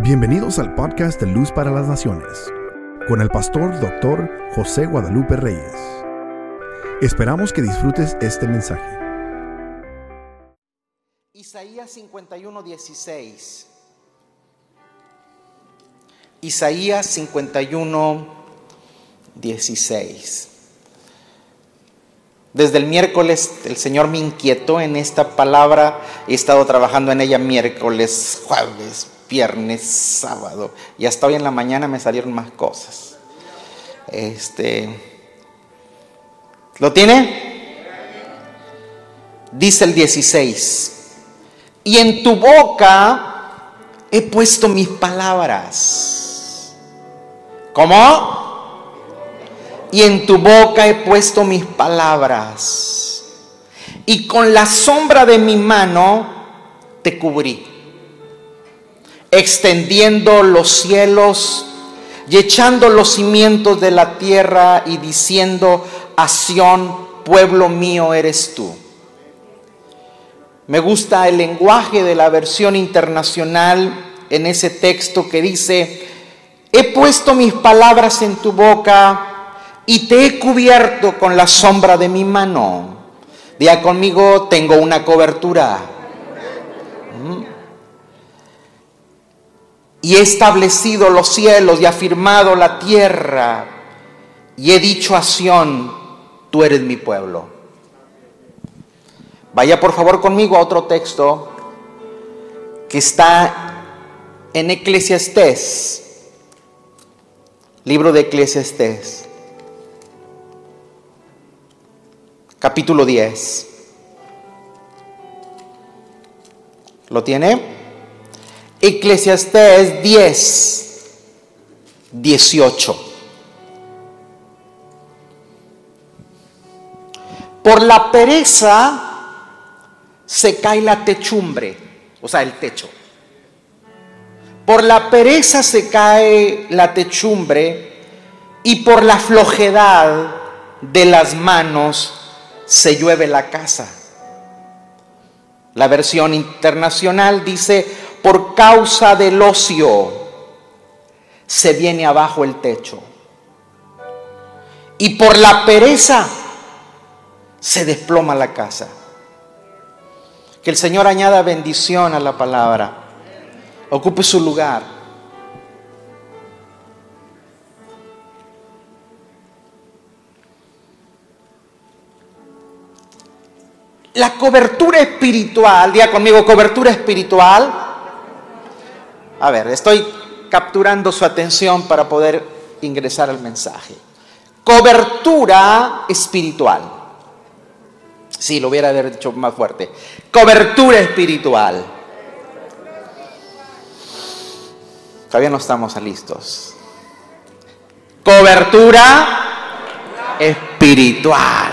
Bienvenidos al podcast de Luz para las Naciones, con el pastor doctor José Guadalupe Reyes. Esperamos que disfrutes este mensaje. Isaías 51, 16. Isaías 51, 16. Desde el miércoles el Señor me inquietó en esta palabra. He estado trabajando en ella miércoles, jueves, viernes, sábado. Y hasta hoy en la mañana me salieron más cosas. Este. ¿Lo tiene? Dice el 16. Y en tu boca he puesto mis palabras. ¿Cómo? y en tu boca he puesto mis palabras. Y con la sombra de mi mano te cubrí, extendiendo los cielos y echando los cimientos de la tierra y diciendo a pueblo mío eres tú. Me gusta el lenguaje de la versión internacional en ese texto que dice, he puesto mis palabras en tu boca y te he cubierto con la sombra de mi mano. Día conmigo, tengo una cobertura. Mm. Y he establecido los cielos y afirmado la tierra. Y he dicho a Sión, tú eres mi pueblo. Vaya por favor conmigo a otro texto que está en Eclesiastés, libro de Eclesiastés. capítulo 10. ¿Lo tiene? Eclesiastés 10, 18. Por la pereza se cae la techumbre, o sea, el techo. Por la pereza se cae la techumbre y por la flojedad de las manos se llueve la casa. La versión internacional dice, por causa del ocio se viene abajo el techo. Y por la pereza se desploma la casa. Que el Señor añada bendición a la palabra. Ocupe su lugar. La cobertura espiritual, diga conmigo, cobertura espiritual. A ver, estoy capturando su atención para poder ingresar al mensaje. Cobertura espiritual. Sí, lo hubiera dicho más fuerte. Cobertura espiritual. Todavía no estamos listos. Cobertura espiritual.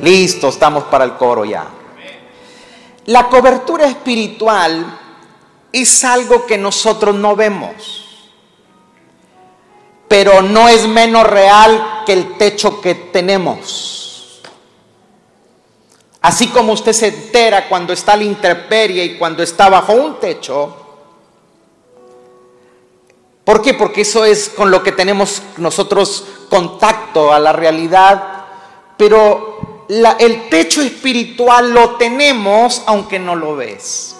Listo, estamos para el coro ya. La cobertura espiritual es algo que nosotros no vemos, pero no es menos real que el techo que tenemos. Así como usted se entera cuando está la intemperie y cuando está bajo un techo. ¿Por qué? Porque eso es con lo que tenemos nosotros contacto a la realidad. Pero el techo espiritual lo tenemos aunque no lo ves.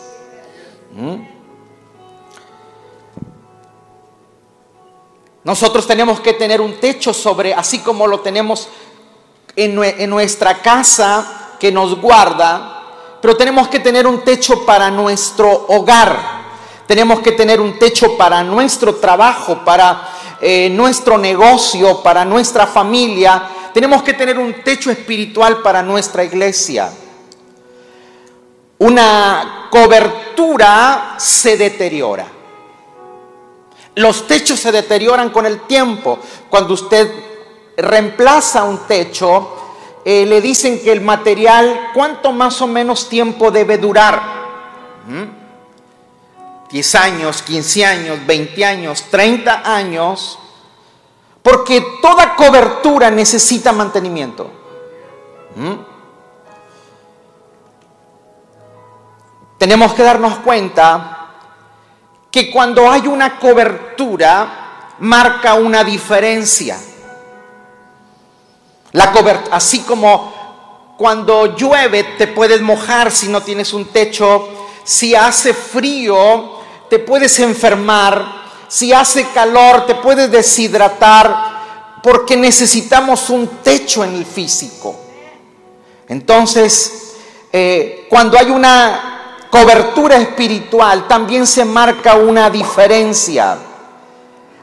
¿Mm? Nosotros tenemos que tener un techo sobre, así como lo tenemos en, nuestra casa que nos guarda, pero tenemos que tener un techo para nuestro hogar. Tenemos que tener un techo para nuestro trabajo, para eh, nuestro negocio, para nuestra familia, tenemos que tener un techo espiritual para nuestra iglesia. Una cobertura se deteriora. Los techos se deterioran con el tiempo. Cuando usted reemplaza un techo, eh, le dicen que el material, ¿cuánto más o menos tiempo debe durar? 10 ¿Mm? años, 15 años, 20 años, 30 años. Porque toda cobertura necesita mantenimiento. ¿Mm? Tenemos que darnos cuenta que cuando hay una cobertura marca una diferencia. La así como cuando llueve te puedes mojar si no tienes un techo, si hace frío te puedes enfermar, si hace calor te puedes deshidratar, porque necesitamos un techo en el físico. Entonces, eh, cuando hay una cobertura espiritual, también se marca una diferencia.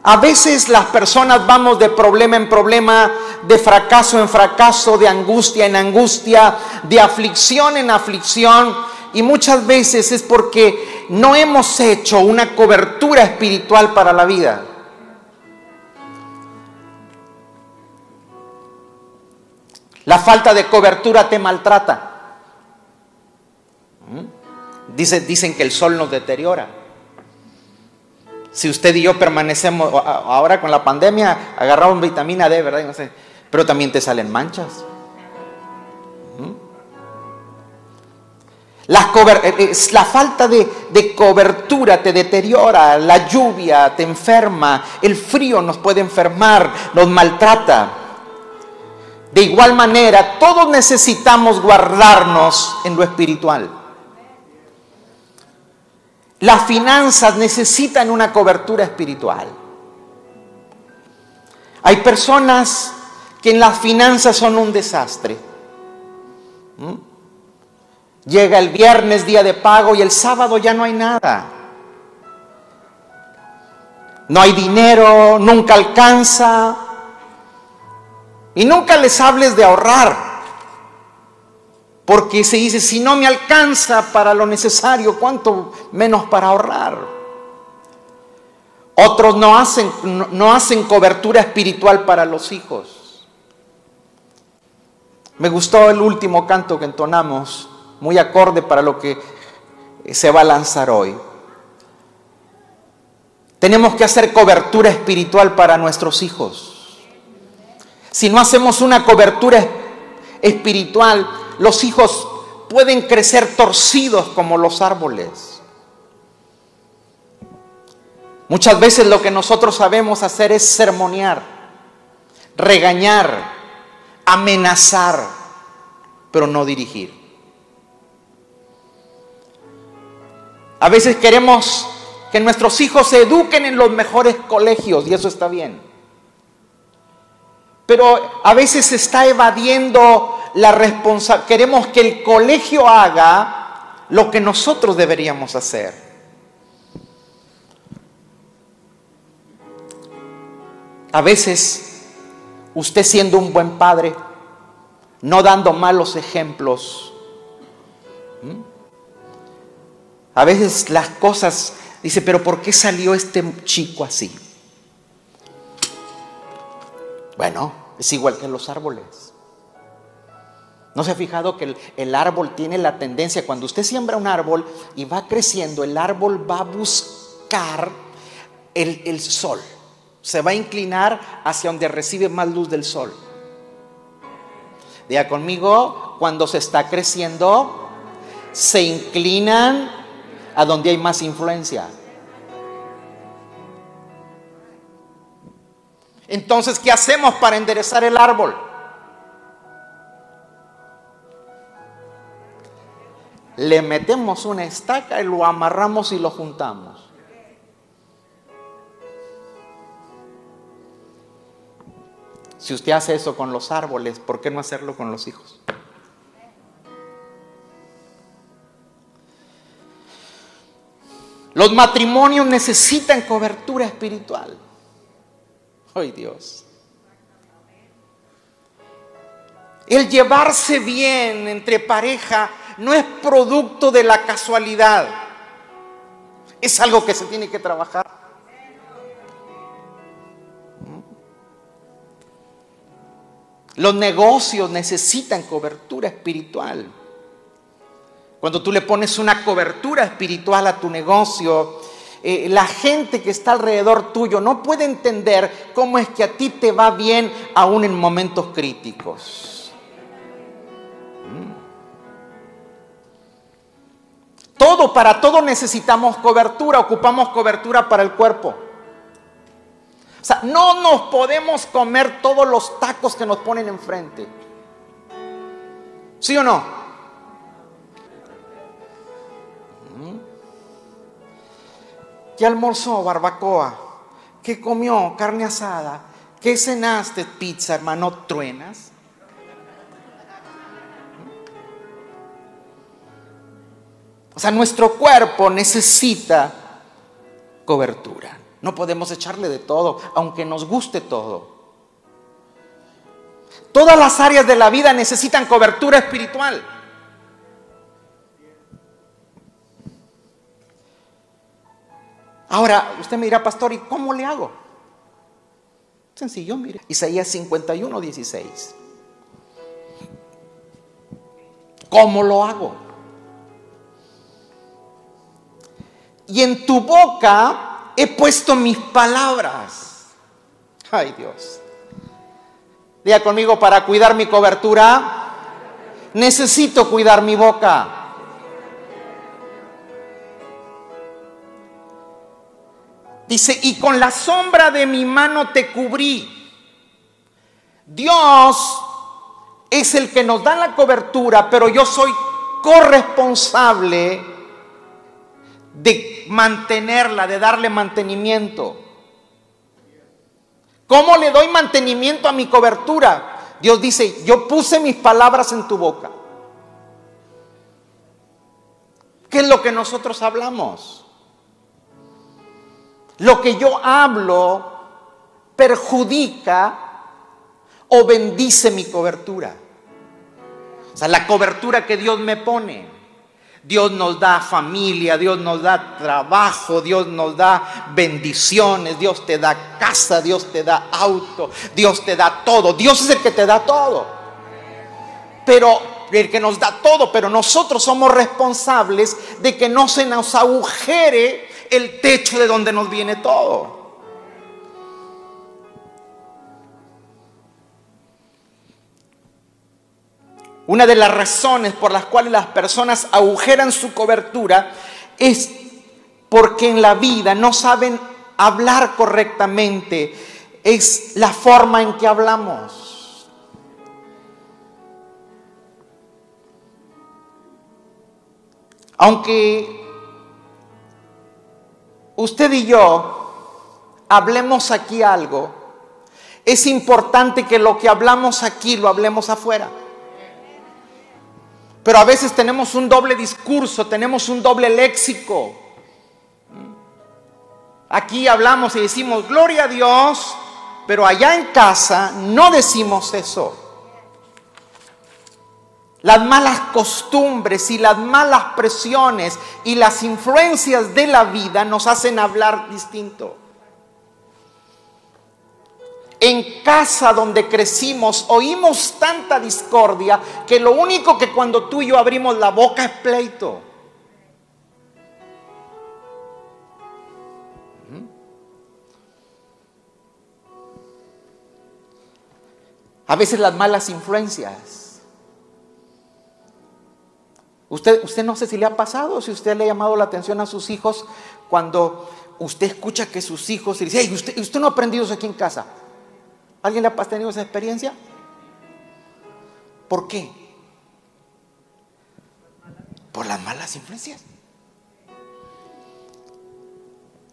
A veces las personas vamos de problema en problema, de fracaso en fracaso, de angustia en angustia, de aflicción en aflicción. Y muchas veces es porque no hemos hecho una cobertura espiritual para la vida. La falta de cobertura te maltrata. ¿Mm? Dicen que el sol nos deteriora. Si usted y yo permanecemos, ahora con la pandemia, agarramos vitamina D, ¿verdad? No sé, pero también te salen manchas. La, eh, eh, la falta de, de, cobertura te deteriora, la lluvia te enferma, el frío nos puede enfermar, nos maltrata. De igual manera, todos necesitamos guardarnos en lo espiritual. Las finanzas necesitan una cobertura espiritual. Hay personas que en las finanzas son un desastre. ¿Mm? Llega el viernes, día de pago, y el sábado ya no hay nada. No hay dinero, nunca alcanza. Y nunca les hables de ahorrar. Porque se dice, si no me alcanza para lo necesario, ¿cuánto menos para ahorrar? Otros no hacen, no hacen cobertura espiritual para los hijos. Me gustó el último canto que entonamos muy acorde para lo que se va a lanzar hoy. Tenemos que hacer cobertura espiritual para nuestros hijos. Si no hacemos una cobertura espiritual, los hijos pueden crecer torcidos como los árboles. Muchas veces lo que nosotros sabemos hacer es sermonear, regañar, amenazar, pero no dirigir. A veces queremos que nuestros hijos se eduquen en los mejores colegios y eso está bien. Pero a veces se está evadiendo la responsabilidad. Queremos que el colegio haga lo que nosotros deberíamos hacer. A veces usted siendo un buen padre, no dando malos ejemplos, a veces las cosas, dice, pero ¿por qué salió este chico así? Bueno, es igual que en los árboles. ¿No se ha fijado que el, árbol tiene la tendencia, cuando usted siembra un árbol y va creciendo, el árbol va a buscar el, el sol, se va a inclinar hacia donde recibe más luz del sol. Diga conmigo, cuando se está creciendo, se inclinan a donde hay más influencia. Entonces, ¿qué hacemos para enderezar el árbol? Le metemos una estaca y lo amarramos y lo juntamos. Si usted hace eso con los árboles, ¿por qué no hacerlo con los hijos? Los matrimonios necesitan cobertura espiritual. Ay Dios. El llevarse bien entre pareja no es producto de la casualidad. Es algo que se tiene que trabajar. Los negocios necesitan cobertura espiritual. Cuando tú le pones una cobertura espiritual a tu negocio, eh, la gente que está alrededor tuyo no puede entender cómo es que a ti te va bien aún en momentos críticos. Mm. Todo, para todo necesitamos cobertura, ocupamos cobertura para el cuerpo. O sea, no nos podemos comer todos los tacos que nos ponen enfrente. ¿Sí o no? ¿Qué almorzó? Barbacoa. ¿Qué comió? Carne asada. ¿Qué cenaste? Pizza, hermano. ¿Truenas? O sea, nuestro cuerpo necesita cobertura. No podemos echarle de todo, aunque nos guste todo. Todas las áreas de la vida necesitan cobertura espiritual. Ahora, usted me dirá, pastor, ¿y cómo le hago? Sencillo, mire. Isaías 51, 16. ¿Cómo lo hago? Y en tu boca he puesto mis palabras. Ay Dios. Diga conmigo, para cuidar mi cobertura, necesito cuidar mi boca. Dice, y con la sombra de mi mano te cubrí. Dios es el que nos da la cobertura, pero yo soy corresponsable de mantenerla, de darle mantenimiento. ¿Cómo le doy mantenimiento a mi cobertura? Dios dice, yo puse mis palabras en tu boca. ¿Qué es lo que nosotros hablamos? Lo que yo hablo perjudica o bendice mi cobertura. O sea, la cobertura que Dios me pone. Dios nos da familia, Dios nos da trabajo, Dios nos da bendiciones, Dios te da casa, Dios te da auto, Dios te da todo. Dios es el que te da todo. Pero el que nos da todo, pero nosotros somos responsables de que no se nos agujere el techo de donde nos viene todo. Una de las razones por las cuales las personas agujeran su cobertura es porque en la vida no saben hablar correctamente. Es la forma en que hablamos. Aunque usted y yo hablemos aquí algo, es importante que lo que hablamos aquí lo hablemos afuera. Pero a veces tenemos un doble discurso, tenemos un doble léxico. Aquí hablamos y decimos, gloria a Dios, pero allá en casa no decimos eso. Las malas costumbres y las malas presiones y las influencias de la vida nos hacen hablar distinto. En casa donde crecimos oímos tanta discordia que lo único que cuando tú y yo abrimos la boca es pleito. A veces las malas influencias. Usted, usted no sé si le ha pasado, si usted le ha llamado la atención a sus hijos cuando usted escucha que sus hijos y dice, usted, usted no ha aprendido eso aquí en casa. ¿Alguien le ha tenido esa experiencia? ¿Por qué? Por las malas influencias.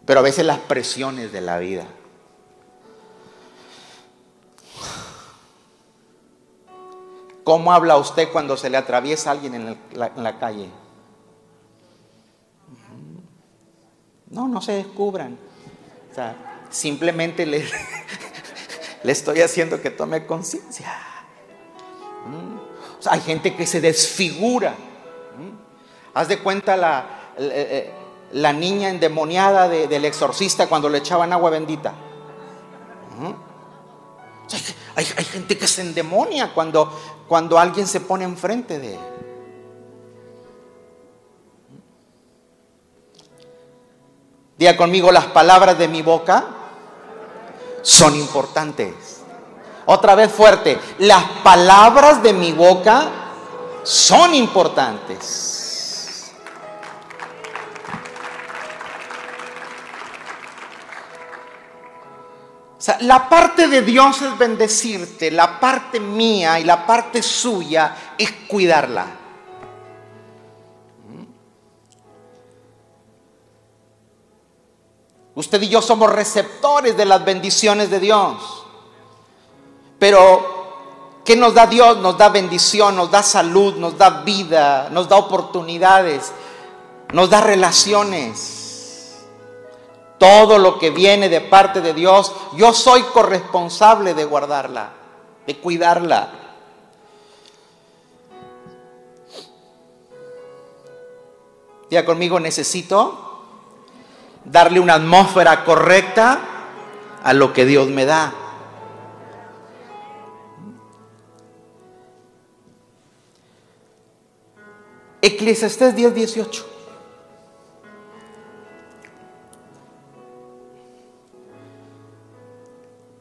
Pero a veces las presiones de la vida. ¿Cómo habla usted cuando se le atraviesa alguien en la, calle? No, no se descubran. O sea, simplemente le, le estoy haciendo que tome conciencia. ¿Mm? hay gente que se desfigura. ¿Mm? Haz de cuenta la, eh, la, niña endemoniada del exorcista cuando le echaban agua bendita. ¿Mm? hay, gente que se endemonia cuando, cuando alguien se pone enfrente de él. Diga conmigo las palabras de mi boca son importantes. Otra vez fuerte, las palabras de mi boca son importantes. La parte de Dios es bendecirte, la parte mía y la parte suya es cuidarla. Usted y yo somos receptores de las bendiciones de Dios. Pero, ¿qué nos da Dios? Nos da bendición, nos da salud, nos da vida, nos da oportunidades, nos da relaciones. Todo lo que viene de parte de Dios, yo soy corresponsable de guardarla, de cuidarla. Ya conmigo, necesito darle una atmósfera correcta a lo que Dios me da. Eclesiastés 10, 18.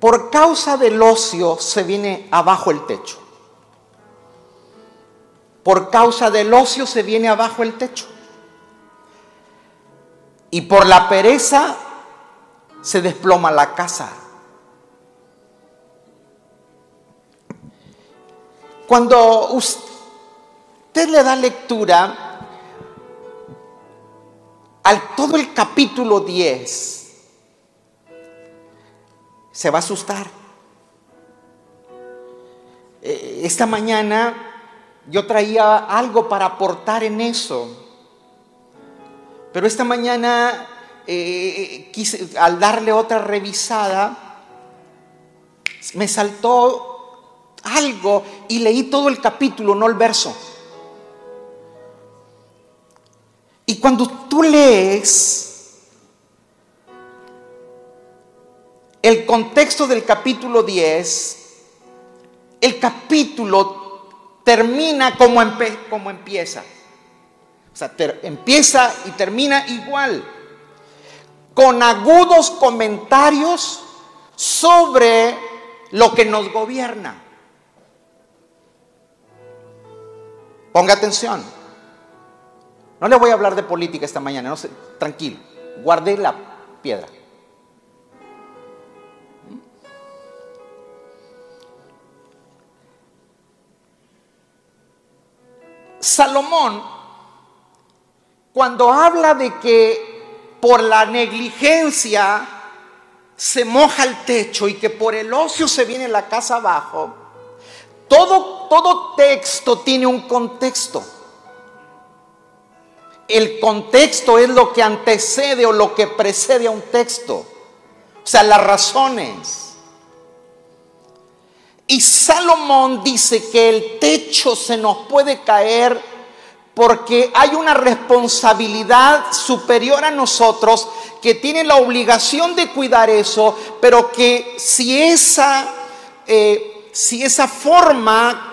Por causa del ocio se viene abajo el techo. Por causa del ocio se viene abajo el techo. Y por la pereza se desploma la casa. Cuando usted le da lectura al todo el capítulo 10, se va a asustar. Eh, esta mañana yo traía algo para aportar en eso. Pero esta mañana, eh, quise, al darle otra revisada, me saltó algo y leí todo el capítulo, no el verso. Y cuando tú lees el contexto del capítulo 10, el capítulo termina como, como empieza. O sea, empieza y termina igual, con agudos comentarios sobre lo que nos gobierna. Ponga atención. No le voy a hablar de política esta mañana, no tranquilo. Guardé la piedra. Salomón cuando habla de que por la negligencia se moja el techo y que por el ocio se viene la casa abajo, todo, todo texto tiene un contexto. El contexto es lo que antecede o lo que precede a un texto. O sea, las razones. Y Salomón dice que el techo se nos puede caer porque hay una responsabilidad superior a nosotros que tiene la obligación de cuidar eso, pero que si esa, eh, si esa forma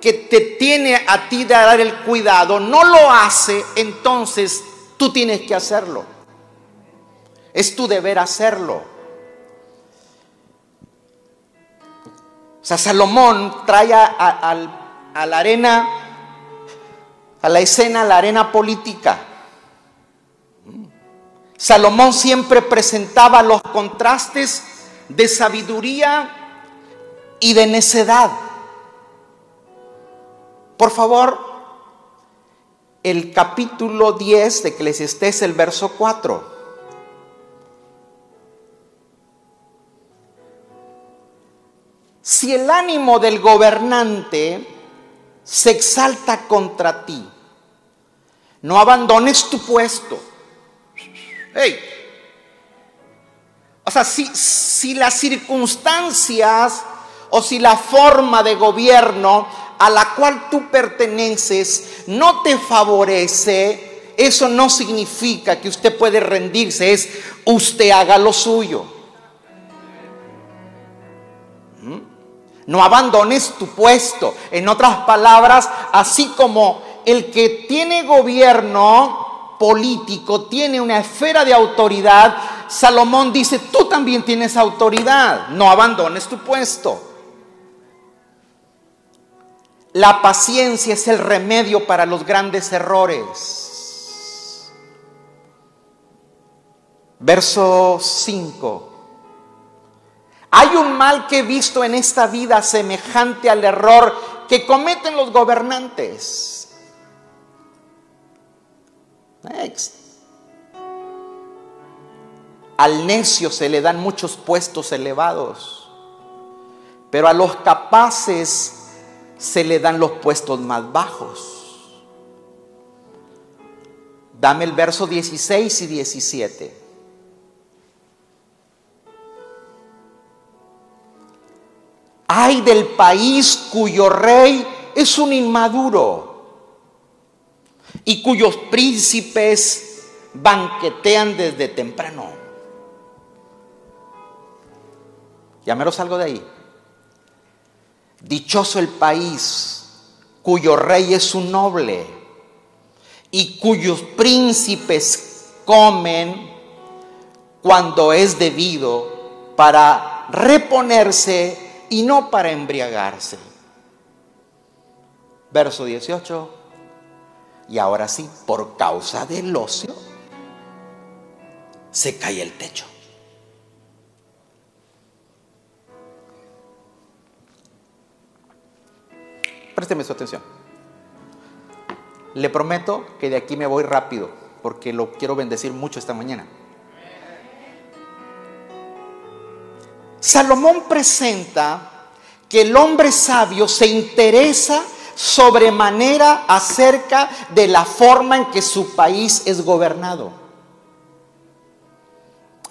que te tiene a ti de dar el cuidado no lo hace, entonces tú tienes que hacerlo. Es tu deber hacerlo. O sea, Salomón trae a la arena a la escena, a la arena política. Salomón siempre presentaba los contrastes de sabiduría y de necedad. Por favor, el capítulo 10 de Eclesiastés, el verso 4. Si el ánimo del gobernante se exalta contra ti, no abandones tu puesto. Hey. O sea, si, si las circunstancias o si la forma de gobierno a la cual tú perteneces no te favorece, eso no significa que usted puede rendirse, es usted haga lo suyo. No abandones tu puesto. En otras palabras, así como el que tiene gobierno político tiene una esfera de autoridad, Salomón dice, tú también tienes autoridad. No abandones tu puesto. La paciencia es el remedio para los grandes errores. Verso 5. Hay un mal que he visto en esta vida semejante al error que cometen los gobernantes. Next. Al necio se le dan muchos puestos elevados, pero a los capaces se le dan los puestos más bajos. Dame el verso 16 y 17. Ay del país cuyo rey es un inmaduro y cuyos príncipes banquetean desde temprano. Ya me lo salgo de ahí. Dichoso el país cuyo rey es un noble y cuyos príncipes comen cuando es debido para reponerse y no para embriagarse. Verso 18. Y ahora sí, por causa del ocio, se cae el techo. Présteme su atención. Le prometo que de aquí me voy rápido, porque lo quiero bendecir mucho esta mañana. Salomón presenta que el hombre sabio se interesa sobremanera acerca de la forma en que su país es gobernado.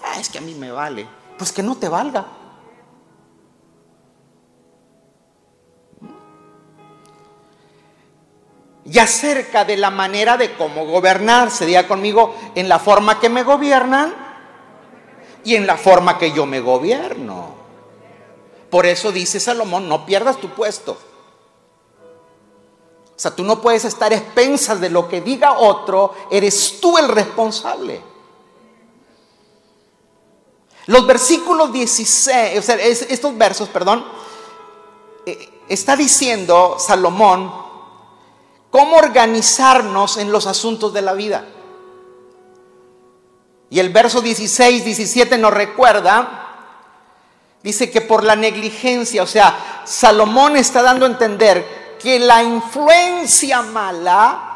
Ah, es que a mí me vale. Pues que no te valga. Y acerca de la manera de cómo gobernar, sería conmigo en la forma que me gobiernan y en la forma que yo me gobierno. Por eso dice Salomón, no pierdas tu puesto. O sea, tú no puedes estar expensas de lo que diga otro, eres tú el responsable. Los versículos 16, o sea, estos versos, perdón, eh, está diciendo Salomón cómo organizarnos en los asuntos de la vida. Y el verso 16, 17 nos recuerda, dice que por la negligencia, o sea, Salomón está dando a entender que la influencia mala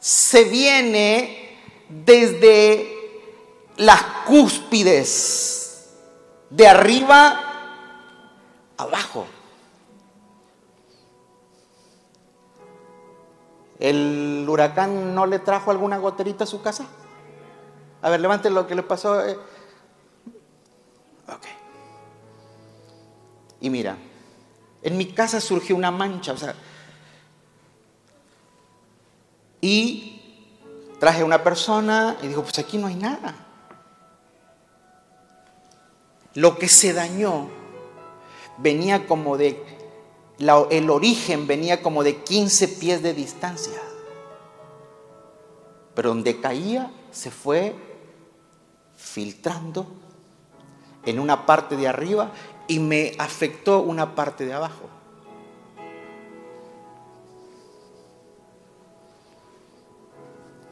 se viene desde las cúspides, de arriba abajo. ¿El huracán no le trajo alguna goterita a su casa? A ver, levante lo que le pasó. Eh. Ok. Y mira, en mi casa surgió una mancha, o sea, y traje a una persona y dijo, pues aquí no hay nada. Lo que se dañó venía como de el origen venía como de 15 pies de distancia. Pero donde caía se fue filtrando en una parte de arriba y me afectó una parte de abajo.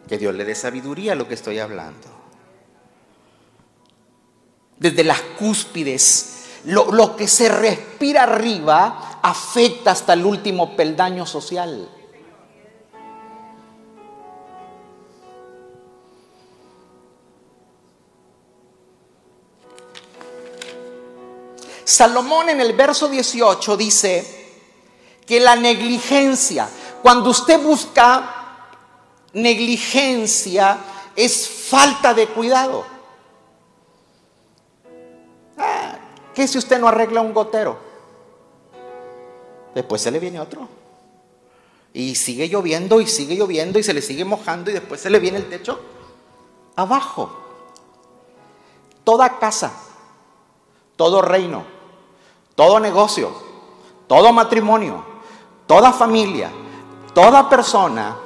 Que Dios le dé sabiduría a lo que estoy hablando. Desde las cúspides lo, que se respira arriba afecta hasta el último peldaño social. Salomón en el verso 18 dice que la negligencia, cuando usted busca negligencia, es falta de cuidado. Ah, ¿Qué si usted no arregla un gotero? Después se le viene otro. Y sigue lloviendo y sigue lloviendo y se le sigue mojando y después se le viene el techo abajo. Toda casa, todo reino, todo negocio, todo matrimonio, toda familia, toda persona,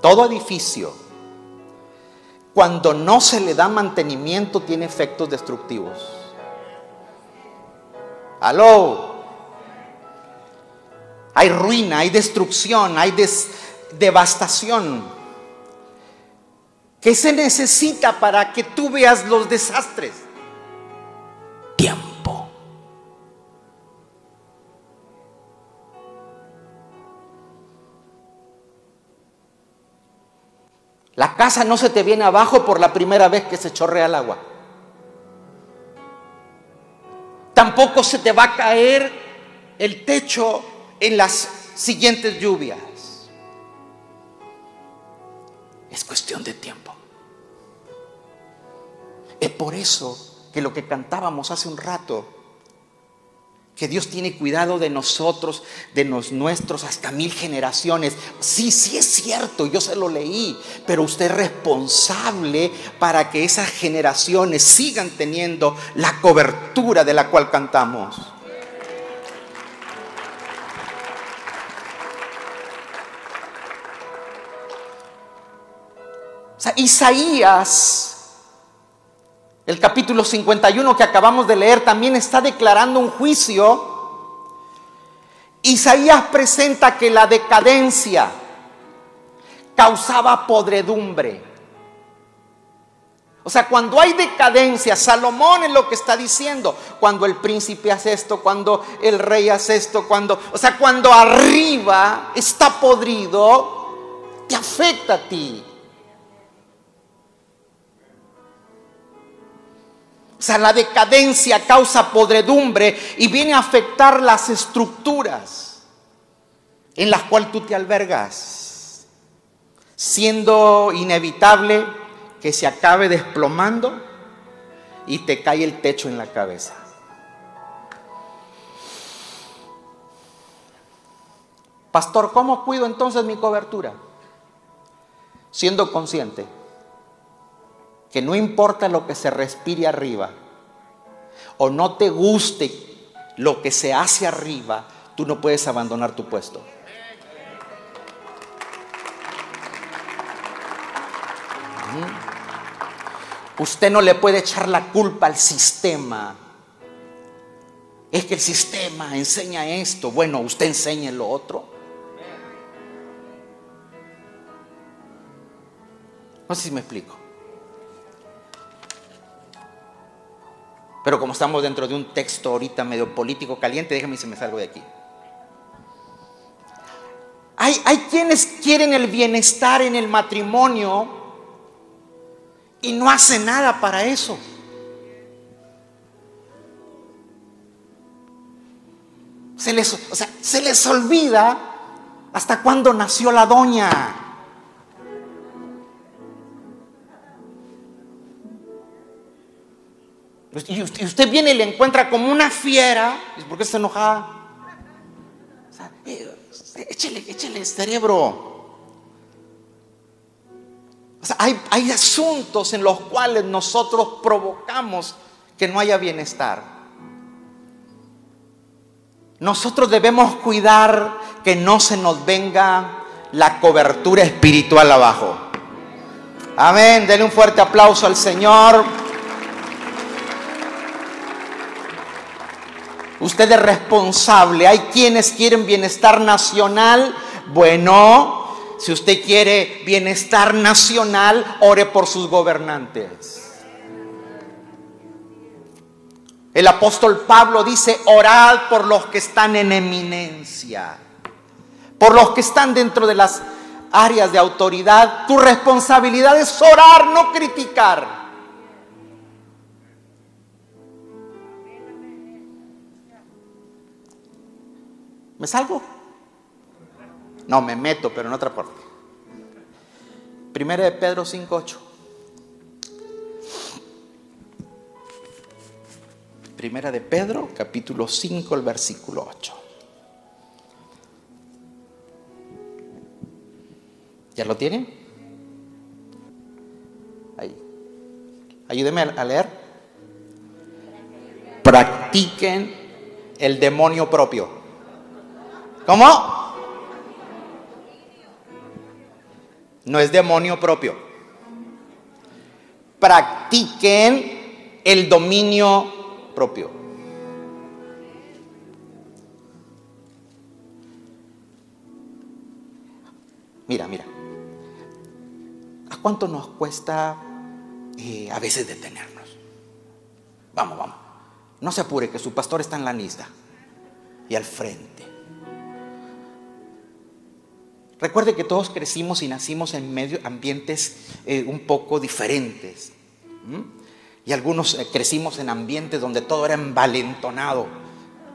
todo edificio, cuando no se le da mantenimiento tiene efectos destructivos. Aló hay ruina, hay destrucción, hay devastación. ¿Qué se necesita para que tú veas los desastres? Tiempo. La casa no se te viene abajo por la primera vez que se chorrea el agua. Tampoco se te va a caer el techo en las siguientes lluvias. Es cuestión de tiempo. Es por eso que lo que cantábamos hace un rato, que Dios tiene cuidado de nosotros, de los nuestros, hasta mil generaciones. Sí, sí es cierto, yo se lo leí, pero usted es responsable para que esas generaciones sigan teniendo la cobertura de la cual cantamos. Isaías, el capítulo 51 que acabamos de leer, también está declarando un juicio. Isaías presenta que la decadencia causaba podredumbre. O sea, cuando hay decadencia, Salomón es lo que está diciendo. Cuando el príncipe hace esto, cuando el rey hace esto, cuando, o sea, cuando arriba está podrido, te afecta a ti. O sea, la decadencia causa podredumbre y viene a afectar las estructuras en las cuales tú te albergas, siendo inevitable que se acabe desplomando y te cae el techo en la cabeza. Pastor, ¿cómo cuido entonces mi cobertura? Siendo consciente que no importa lo que se respire arriba o no te guste lo que se hace arriba, tú no puedes abandonar tu puesto. Usted no le puede echar la culpa al sistema. Es que el sistema enseña esto. Bueno, usted enseña lo otro. No sé si me explico. Pero como estamos dentro de un texto ahorita medio político caliente, déjame si me salgo de aquí. Hay, hay quienes quieren el bienestar en el matrimonio y no hacen nada para eso. Se les, o sea, se les olvida hasta cuándo nació la doña. Y usted, viene y le encuentra como una fiera. ¿Por qué está enojada? Eh, échele, échele cerebro. hay, hay asuntos en los cuales nosotros provocamos que no haya bienestar. Nosotros debemos cuidar que no se nos venga la cobertura espiritual abajo. Amén. Denle un fuerte aplauso al Señor. Usted es responsable. Hay quienes quieren bienestar nacional. Bueno, si usted quiere bienestar nacional, ore por sus gobernantes. El apóstol Pablo dice, orad por los que están en eminencia, por los que están dentro de las áreas de autoridad. Tu responsabilidad es orar, no criticar. ¿Me salgo? No, me meto, pero en otra parte. Primera de Pedro 5.8. Primera de Pedro, capítulo 5, el versículo 8. ¿Ya lo tienen? Ahí. Ayúdeme a leer. Practiquen el demonio propio. ¿Cómo? No es demonio propio. Practiquen el dominio propio. Mira, mira. ¿A cuánto nos cuesta eh, a veces detenernos? Vamos, vamos. No se apure que su pastor está en la lista y al frente. Recuerde que todos crecimos y nacimos en medio ambientes eh, un poco diferentes. Y algunos eh, crecimos en ambientes donde todo era envalentonado.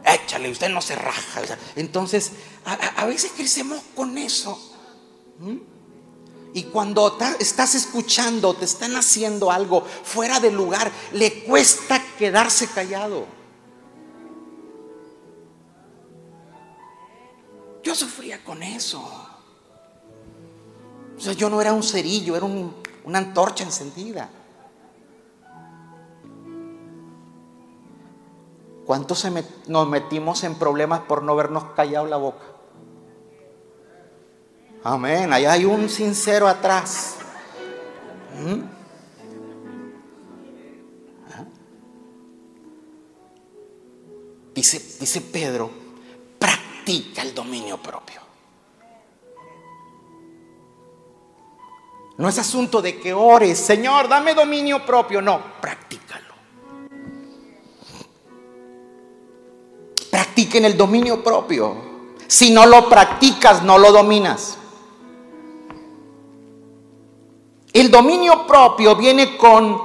Échale, usted no se raja. Entonces, a, veces crecemos con eso. Y cuando estás escuchando, te están haciendo algo fuera de lugar, le cuesta quedarse callado. Yo sufría con eso. O sea, yo no era un cerillo, era una antorcha encendida. ¿Cuántos nos metimos en problemas por no habernos callado la boca? Amén. Allá hay un sincero atrás. ¿Mm? ¿Ah? Dice, dice Pedro, practica el dominio propio. No es asunto de que ores, Señor, dame dominio propio. No, practícalo. Practiquen el dominio propio. Si no lo practicas, no lo dominas. El dominio propio viene con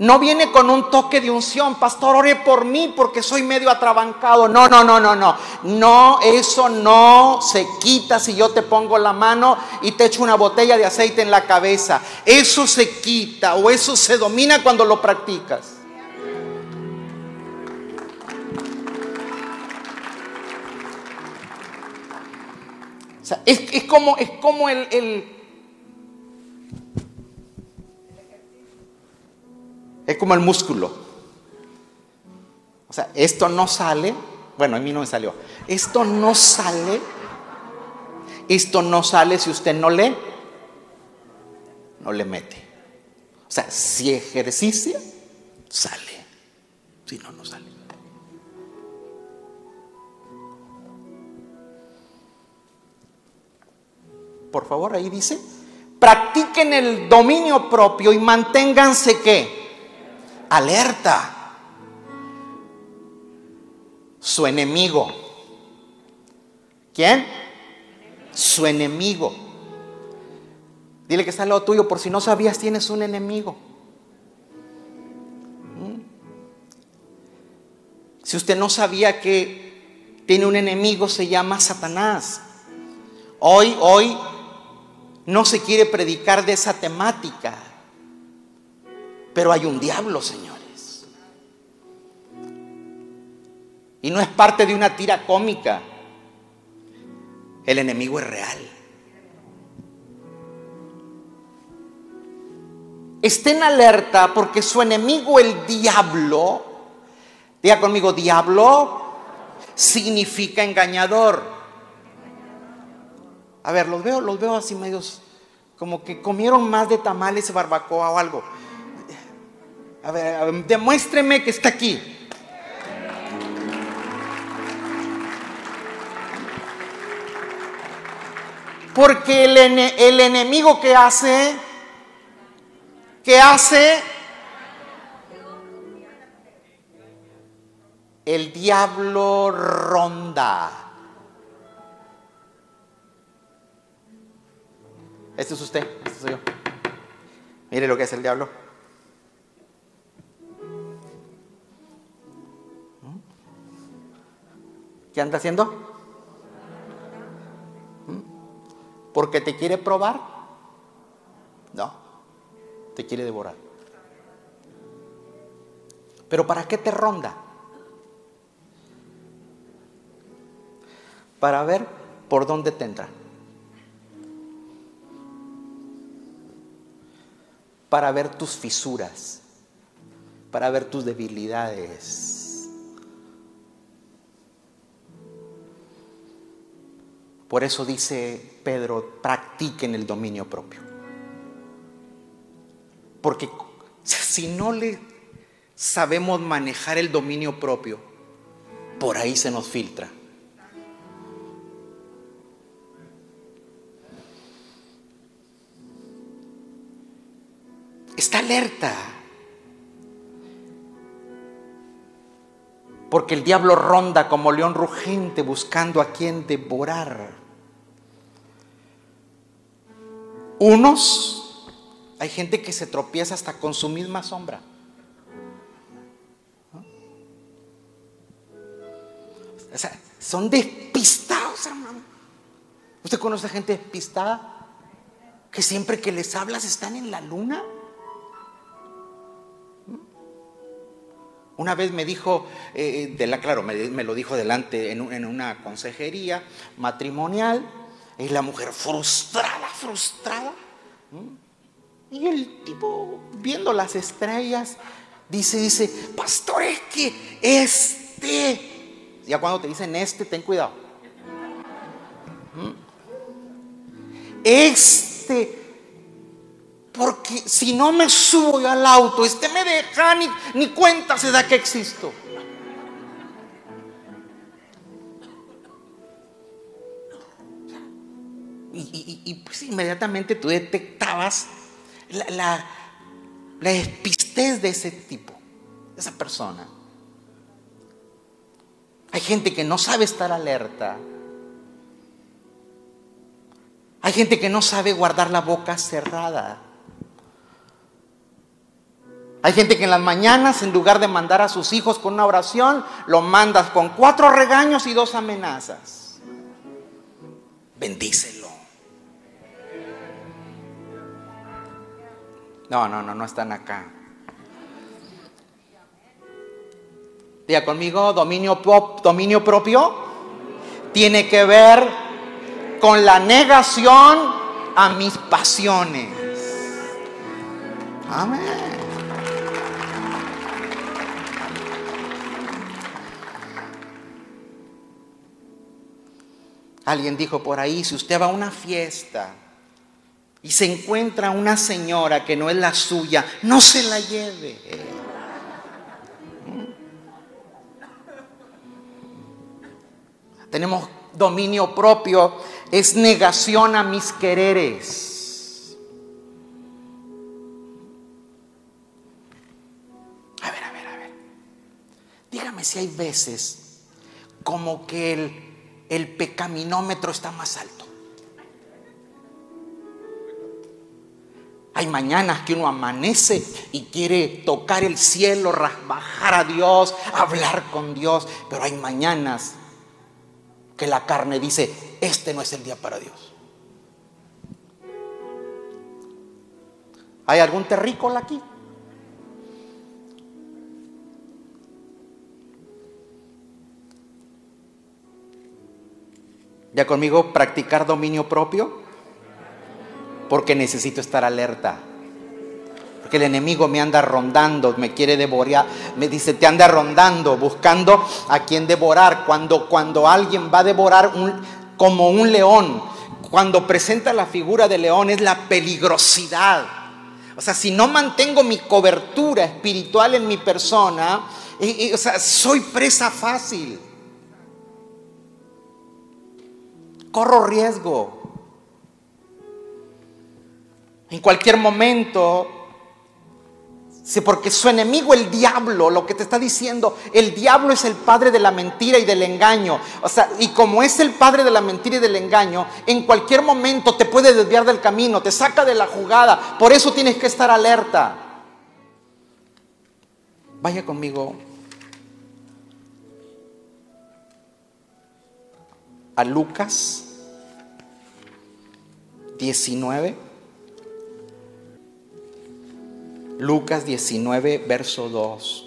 no viene con un toque de unción, pastor, ore por mí porque soy medio atrabancado. No, no, no, no, no. No, eso no se quita si yo te pongo la mano y te echo una botella de aceite en la cabeza. Eso se quita o eso se domina cuando lo practicas. O sea, es, como, es como el Es como el músculo. O sea, esto no sale, bueno, a mí no me salió. Esto no sale, esto no sale si usted no le, no le mete. O sea, si ejercicia, sale. Si no, no sale. Por favor, ahí dice, practiquen el dominio propio y manténganse que alerta. Su enemigo. ¿Quién? Su enemigo. Dile que está al lado tuyo, por si no sabías, tienes un enemigo. ¿Mm? Si usted no sabía que tiene un enemigo, se llama Satanás. Hoy, hoy, no se quiere predicar de esa temática. Pero hay un diablo, señores. Y no es parte de una tira cómica. El enemigo es real. Estén alerta porque su enemigo, el diablo, diga conmigo, diablo significa engañador. A ver, los veo, los veo así medios, como que comieron más de tamales, barbacoa o algo. A ver, demuéstreme que está aquí. Porque el, el enemigo que hace, que hace, el diablo ronda. Este es usted, este soy yo. Mire lo que es el diablo. ¿Qué anda haciendo? ¿Mm? ¿Porque te quiere probar? No, te quiere devorar. ¿Pero para qué te ronda? Para ver por dónde te entra. Para ver tus fisuras, para ver tus debilidades Por eso dice Pedro, practiquen el dominio propio. Porque si no le sabemos manejar el dominio propio, por ahí se nos filtra. Está alerta. Porque el diablo ronda como león rugente buscando a quien devorar. Unos, hay gente que se tropieza hasta con su misma sombra. O sea, son despistados, hermano. ¿Usted conoce a gente despistada? Que siempre que les hablas están en la luna. Una vez me dijo, eh, de la, claro, me, lo dijo delante en, en, una consejería matrimonial, y la mujer frustrada, frustrada. Y el tipo, viendo las estrellas, dice, dice, pastor, es que este ya cuando te dicen este, ten cuidado. Este, porque si no me subo yo al auto, este me deja ni, ni cuenta se da que existo. Y, pues inmediatamente tú detectabas la, la, la despistez de ese tipo, de esa persona. Hay gente que no sabe estar alerta. Hay gente que no sabe guardar la boca cerrada. Hay gente que en las mañanas, en lugar de mandar a sus hijos con una oración, lo mandas con cuatro regaños y dos amenazas. Bendícelo. No, no, no, no están acá. Diga conmigo, dominio, dominio propio tiene que ver con la negación a mis pasiones. Amén. Alguien dijo por ahí, si usted va a una fiesta y se encuentra una señora que no es la suya, no se la lleve. tenemos dominio propio, es negación a mis quereres. A ver, a ver, a ver. Dígame si hay veces como que el, el pecaminómetro está más alto. Hay mañanas que uno amanece y quiere tocar el cielo, bajar a Dios, hablar con Dios, pero hay mañanas que la carne dice, este no es el día para Dios. ¿Hay algún terrícola aquí? ¿Ya conmigo practicar dominio propio? Porque necesito estar alerta que el enemigo me anda rondando, me quiere devorar, me dice, te anda rondando, buscando a quien devorar. Cuando, cuando alguien va a devorar un, como un león, cuando presenta la figura de león es la peligrosidad. O sea, si no mantengo mi cobertura espiritual en mi persona, o sea, soy presa fácil. Corro riesgo. En cualquier momento Sí, porque su enemigo, el diablo, lo que te está diciendo, el diablo es el padre de la mentira y del engaño. O sea, y como es el padre de la mentira y del engaño, en cualquier momento te puede desviar del camino, te saca de la jugada. Por eso tienes que estar alerta. Vaya conmigo a Lucas 19. Lucas 19, verso 2.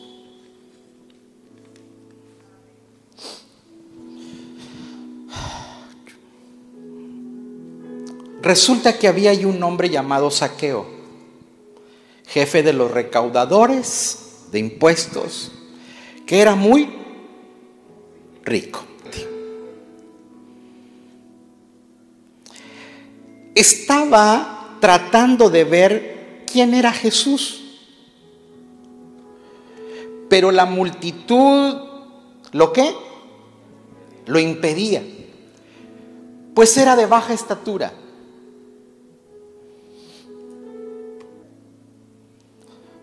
Resulta que había ahí un hombre llamado Saqueo, jefe de los recaudadores de impuestos, que era muy rico. Estaba tratando de ver quién era Jesús. Pero la multitud, ¿lo qué? Lo impedía. Pues era de baja estatura.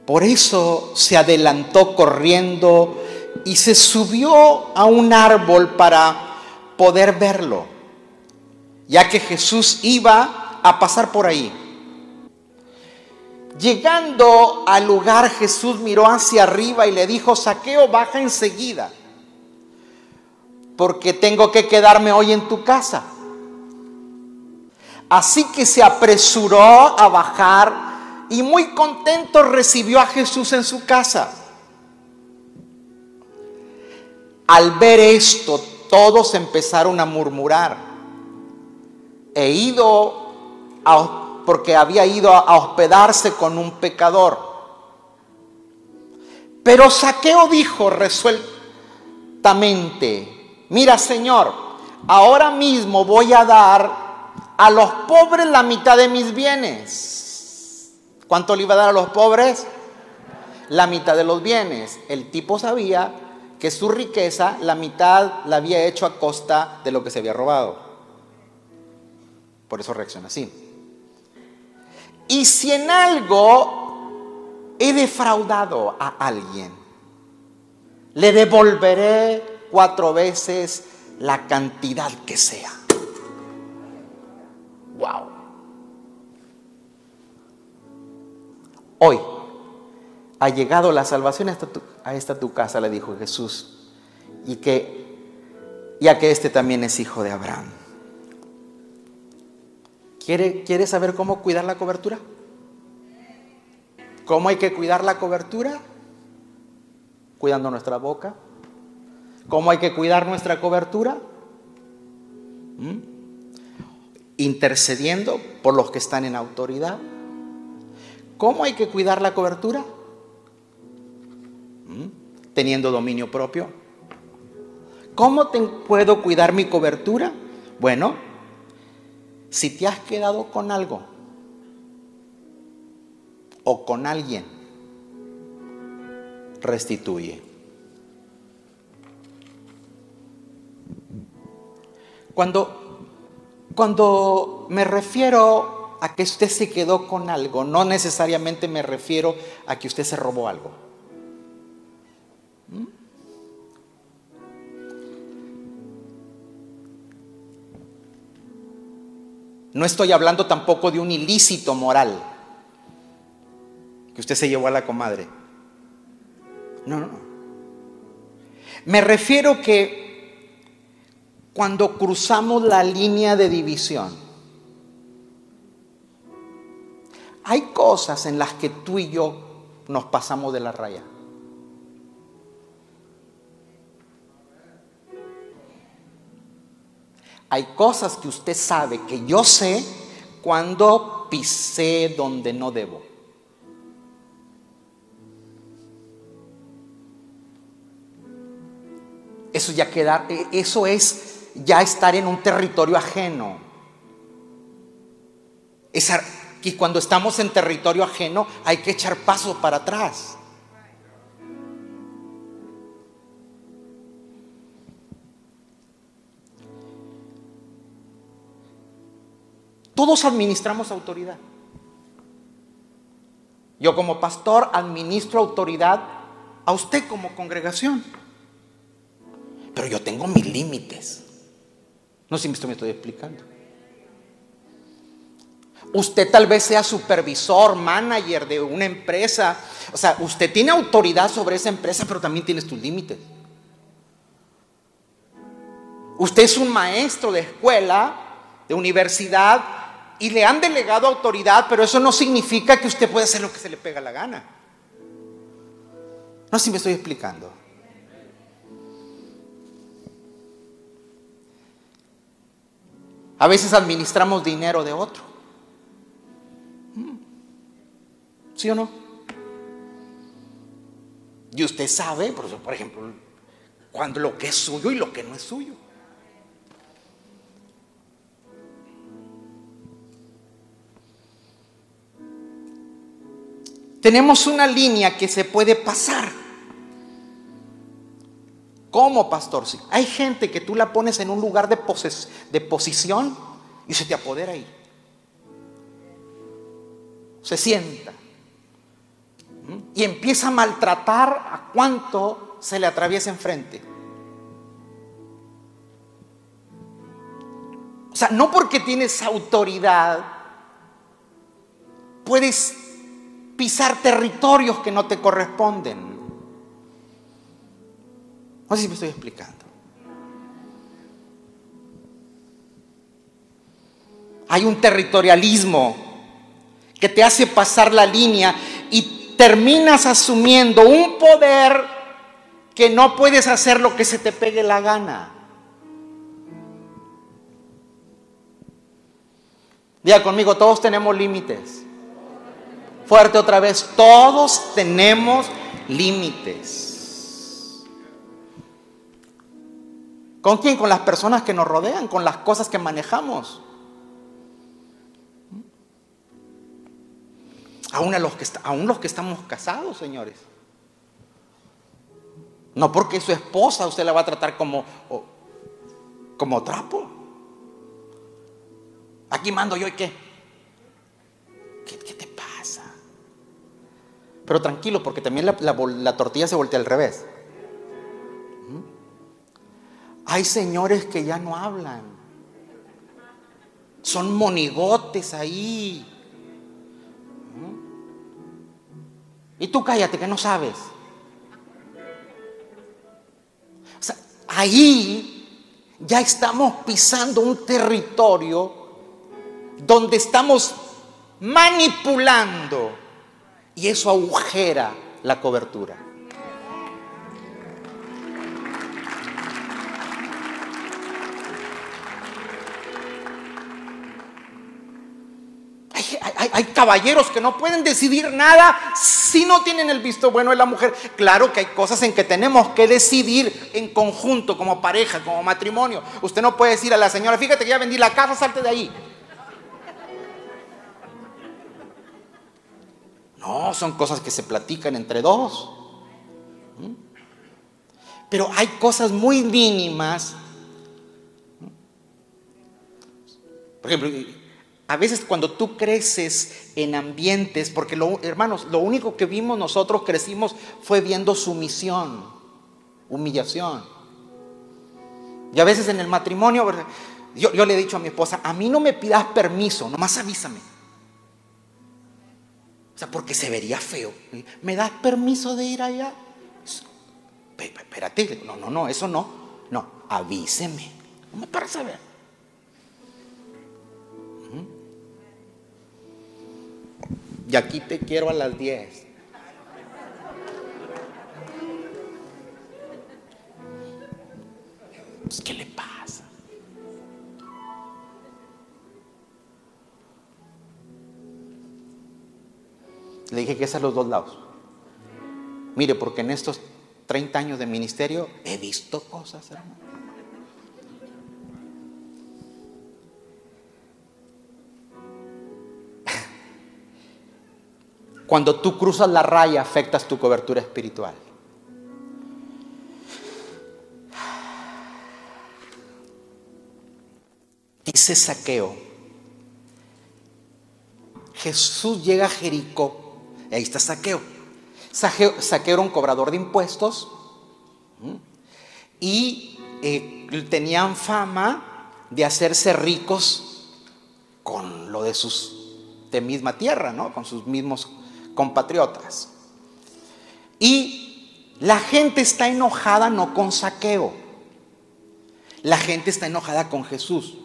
Por eso se adelantó corriendo y se subió a un árbol para poder verlo, ya que Jesús iba a pasar por ahí. Llegando al lugar, Jesús miró hacia arriba y le dijo, Saqueo, baja enseguida, porque tengo que quedarme hoy en tu casa. Así que se apresuró a bajar y muy contento recibió a Jesús en su casa. Al ver esto, todos empezaron a murmurar. He ido a porque había ido a hospedarse con un pecador. Pero Saqueo dijo resueltamente, mira Señor, ahora mismo voy a dar a los pobres la mitad de mis bienes. ¿Cuánto le iba a dar a los pobres? La mitad de los bienes. El tipo sabía que su riqueza, la mitad la había hecho a costa de lo que se había robado. Por eso reacciona así. Y si en algo he defraudado a alguien, le devolveré cuatro veces la cantidad que sea. Wow. Hoy ha llegado la salvación a esta, tu, casa, le dijo Jesús, y que ya que este también es hijo de Abraham. ¿Quiere, saber cómo cuidar la cobertura? ¿Cómo hay que cuidar la cobertura? Cuidando nuestra boca. ¿Cómo hay que cuidar nuestra cobertura? ¿Mm? Intercediendo por los que están en autoridad. ¿Cómo hay que cuidar la cobertura? ¿Mm? Teniendo dominio propio. ¿Cómo te puedo cuidar mi cobertura? Bueno, si te has quedado con algo o con alguien, restituye. Cuando, cuando me refiero a que usted se quedó con algo, no necesariamente me refiero a que usted se robó algo. No estoy hablando tampoco de un ilícito moral que usted se llevó a la comadre. No, no. Me refiero que cuando cruzamos la línea de división, hay cosas en las que tú y yo nos pasamos de la raya. Hay cosas que usted sabe que yo sé cuando pisé donde no debo. Eso ya queda, e, eso es ya estar en un territorio ajeno. y cuando estamos en territorio ajeno hay que echar pasos para atrás. Todos administramos autoridad. Yo como pastor administro autoridad a usted como congregación. Pero yo tengo mis límites. No sé si me estoy explicando. Usted tal vez sea supervisor, manager de una empresa. O sea, usted tiene autoridad sobre esa empresa, pero también tiene sus límites. Usted es un maestro de escuela, de universidad, y le han delegado autoridad, pero eso no significa que usted puede hacer lo que se le pega la gana. No sé si me estoy explicando. A veces administramos dinero de otro. Mm. ¿Sí o no? Y usted sabe, por ejemplo, cuando lo que es suyo y lo que no es suyo. Tenemos una línea que se puede pasar. ¿Cómo, pastor? hay gente que tú la pones en un lugar de, de posición y se te apodera ahí. Se sienta. Y empieza a maltratar a cuanto se le atraviesa enfrente. O sea, no porque tienes autoridad, puedes pisar territorios que no te corresponden. No sé si me estoy explicando. Hay un territorialismo que te hace pasar la línea y terminas asumiendo un poder que no puedes hacer lo que se te pegue la gana. Diga conmigo, todos tenemos límites. Fuerte otra vez, todos tenemos límites. ¿Con quién? Con las personas que nos rodean, con las cosas que manejamos. Aún, los que, aún los que estamos casados, señores. No porque su esposa usted la va a tratar como, como trapo. Aquí mando yo y qué? ¿Qué, te pasa? Pero tranquilo, porque también la, tortilla se voltea al revés. Hay señores que ya no hablan. Son monigotes ahí. Y tú cállate que no sabes. O sea, ahí ya estamos pisando un territorio donde estamos manipulando y eso agujera la cobertura. hay, caballeros que no pueden decidir nada si no tienen el visto bueno de la mujer. Claro que hay cosas en que tenemos que decidir en conjunto, como pareja, como matrimonio. Usted no puede decir a la señora, fíjate que ya vendí la casa, salte de ahí. No, son cosas que se platican entre dos. ¿Mm? Pero hay cosas muy mínimas. Por ejemplo, a veces cuando tú creces en ambientes, porque hermanos, lo único que vimos nosotros crecimos fue viendo sumisión, humillación. Y a veces en el matrimonio, yo le he dicho a mi esposa, a mí no me pidas permiso, nomás avísame. Sea, porque se vería feo. ¿Me das permiso de ir allá? Espérate, no, no, no, eso no. No, avíseme. No me parece saber. Y aquí te quiero a las 10. Pues, ¿Qué le pasa? Le dije que es a los dos lados. Mire, porque en estos 30 años de ministerio he visto cosas, hermano. Cuando tú cruzas la raya afectas tu cobertura espiritual. Dice Saqueo. Jesús llega a Jericó. Y ahí está Saqueo. Saqueo, era un cobrador de impuestos. Y eh, tenían fama de hacerse ricos con lo de sus de misma tierra, ¿no? Con sus mismos compatriotas. Y la gente está enojada no con saqueo. La gente está enojada con Jesús.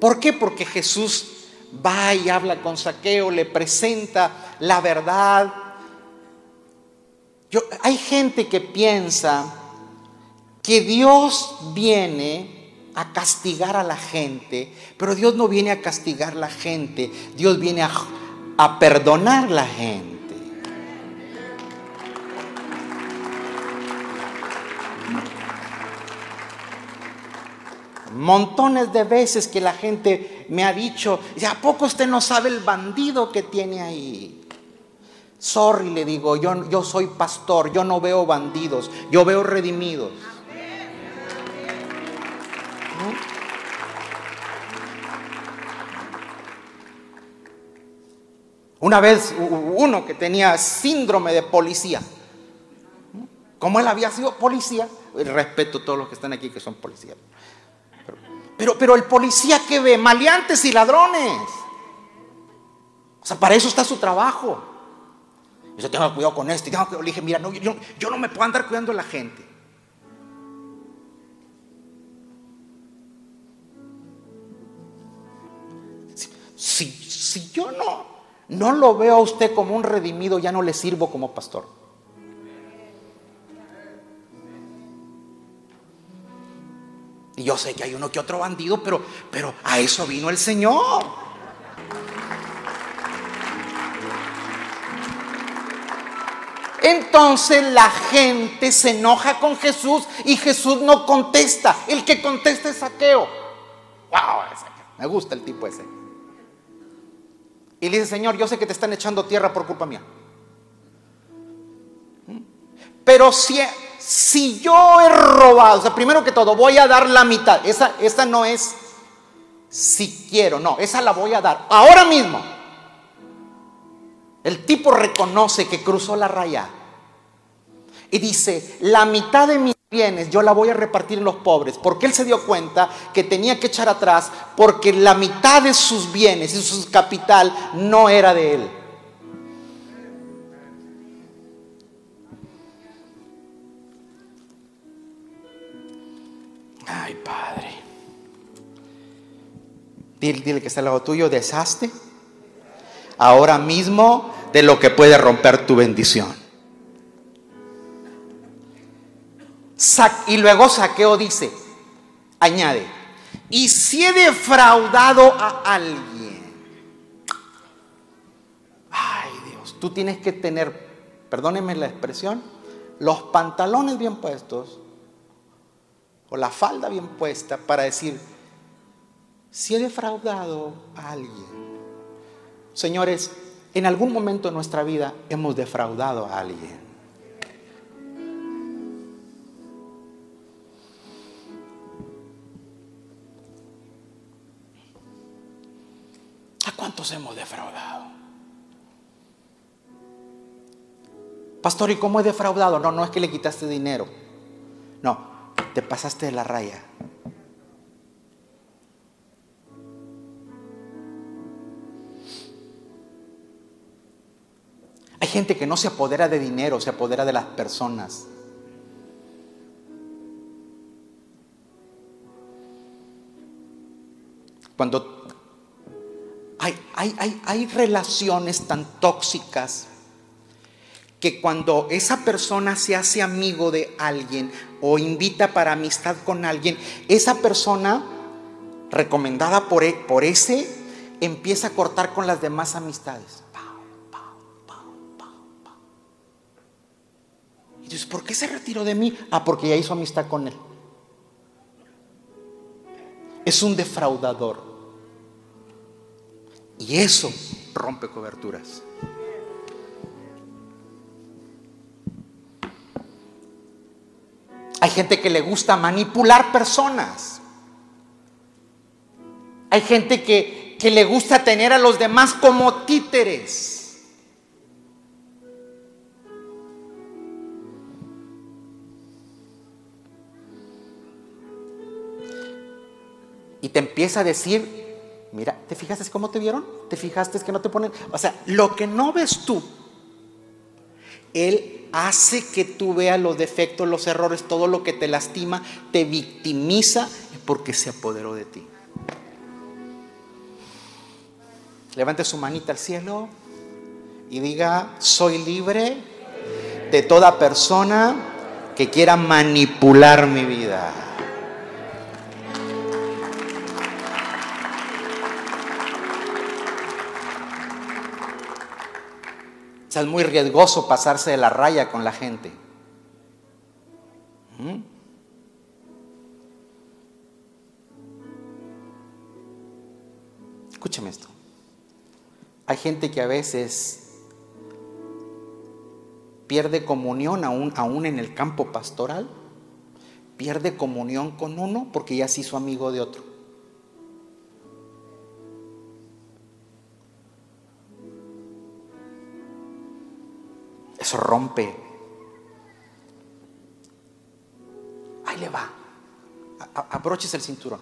¿Por qué? Porque Jesús va y habla con saqueo, le presenta la verdad. Yo, hay gente que piensa que Dios viene a castigar a la gente, pero Dios no viene a castigar a la gente, Dios viene a a perdonar la gente. Montones de veces que la gente me ha dicho, ¿a poco usted no sabe el bandido que tiene ahí? Sorry, le digo, yo, yo soy pastor, yo no veo bandidos, yo veo redimidos. Una vez uno que tenía síndrome de policía. Como él había sido policía, respeto a todos los que están aquí que son policías. Pero, pero, el policía que ve, maleantes y ladrones. O sea, para eso está su trabajo. Yo tengo cuidado con esto. Y tengo que, le mira, no, yo, yo no me puedo andar cuidando a la gente. Si, si yo no, no lo veo a usted como un redimido, ya no le sirvo como pastor. Y yo sé que hay uno que otro bandido, pero, pero a eso vino el Señor. Entonces la gente se enoja con Jesús y Jesús no contesta. El que contesta es saqueo. Wow, me gusta el tipo ese. Y le dice, Señor, yo sé que te están echando tierra por culpa mía. ¿Mm? Pero si, si yo he robado, o sea, primero que todo, voy a dar la mitad. Esa, esa no es si quiero, no, esa la voy a dar. Ahora mismo. El tipo reconoce que cruzó la raya. Y dice, la mitad de mis bienes yo la voy a repartir en los pobres. Porque él se dio cuenta que tenía que echar atrás porque la mitad de sus bienes y su capital no era de él. Ay, Padre. Dile, dile que está al lado tuyo, deshazte ahora mismo de lo que puede romper tu bendición. Y luego Saqueo dice, añade, y si he defraudado a alguien, ay Dios, tú tienes que tener, perdónenme la expresión, los pantalones bien puestos o la falda bien puesta para decir, si he defraudado a alguien. Señores, en algún momento de nuestra vida hemos defraudado a alguien. ¿A cuántos hemos defraudado? Pastor, ¿y cómo he defraudado? No, no es que le quitaste dinero. No, te pasaste de la raya. Hay gente que no se apodera de dinero, se apodera de las personas. Cuando hay, hay, hay, relaciones tan tóxicas que cuando esa persona se hace amigo de alguien o invita para amistad con alguien, esa persona recomendada por, e, por ese empieza a cortar con las demás amistades. Y dices, ¿por qué se retiró de mí? Ah, porque ya hizo amistad con él. Es un defraudador. Y eso rompe coberturas. Hay gente que le gusta manipular personas. Hay gente que, que le gusta tener a los demás como títeres. y te empieza a decir, mira, ¿te fijaste cómo te vieron? ¿Te fijaste que no te ponen? O sea, lo que no ves tú, Él hace que tú veas los defectos, los errores, todo lo que te lastima, te victimiza porque se apoderó de ti. Levante su manita al cielo y diga, soy libre de toda persona que quiera manipular mi vida. Es muy riesgoso pasarse de la raya con la gente. ¿Mm? Escúchame esto. Hay gente que a veces pierde comunión aún, aún en el campo pastoral, pierde comunión con uno porque ya se hizo amigo de otro. Eso rompe. Ahí le va. Abroches el cinturón.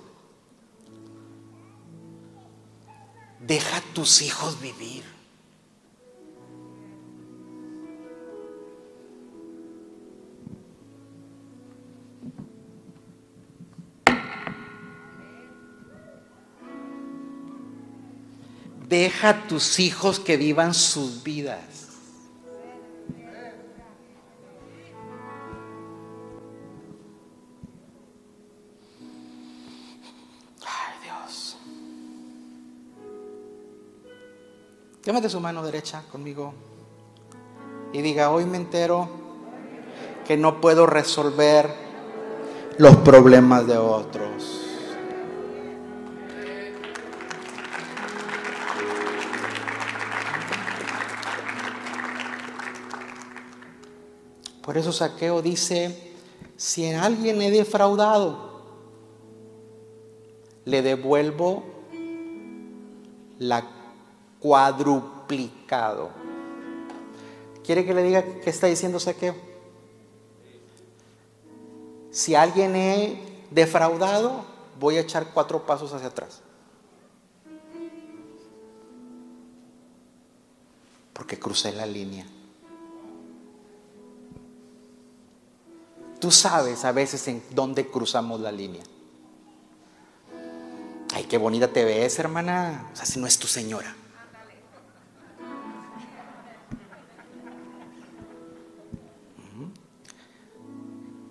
Deja a tus hijos vivir. Deja a tus hijos que vivan sus vidas. Llámate su mano derecha conmigo y diga, hoy me entero que no puedo resolver los problemas de otros. Por eso Saqueo dice, si en alguien he defraudado, le devuelvo la cuadruplicado. ¿Quiere que le diga qué está diciendo Saqueo? Si alguien he defraudado, voy a echar cuatro pasos hacia atrás. Porque crucé la línea. Tú sabes a veces en dónde cruzamos la línea. Ay, qué bonita te ves, hermana. O sea, si no es tu señora.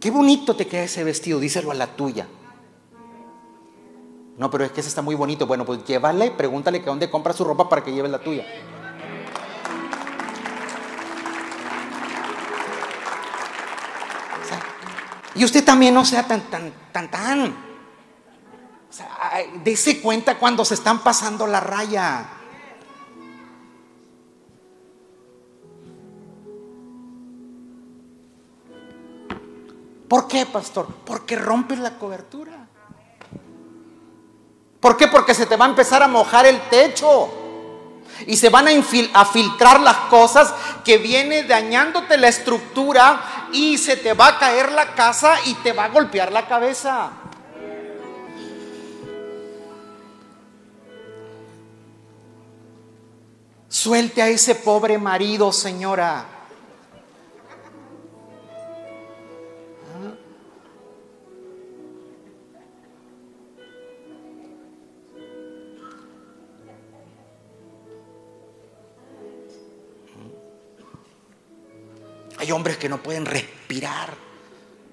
Qué bonito te queda ese vestido, díselo a la tuya. No, pero es que ese está muy bonito. Bueno, pues llévale, pregúntale que dónde compra su ropa para que lleve la tuya. Y usted también no sea tan, tan, tan, tan. O sea, dése cuenta cuando se están pasando la raya. ¿Por qué, pastor? Porque rompes la cobertura. ¿Por qué? Porque se te va a empezar a mojar el techo. Y se van a, filtrar las cosas que viene dañándote la estructura y se te va a caer la casa y te va a golpear la cabeza. Suelte a ese pobre marido, señora. Hombres que no pueden respirar.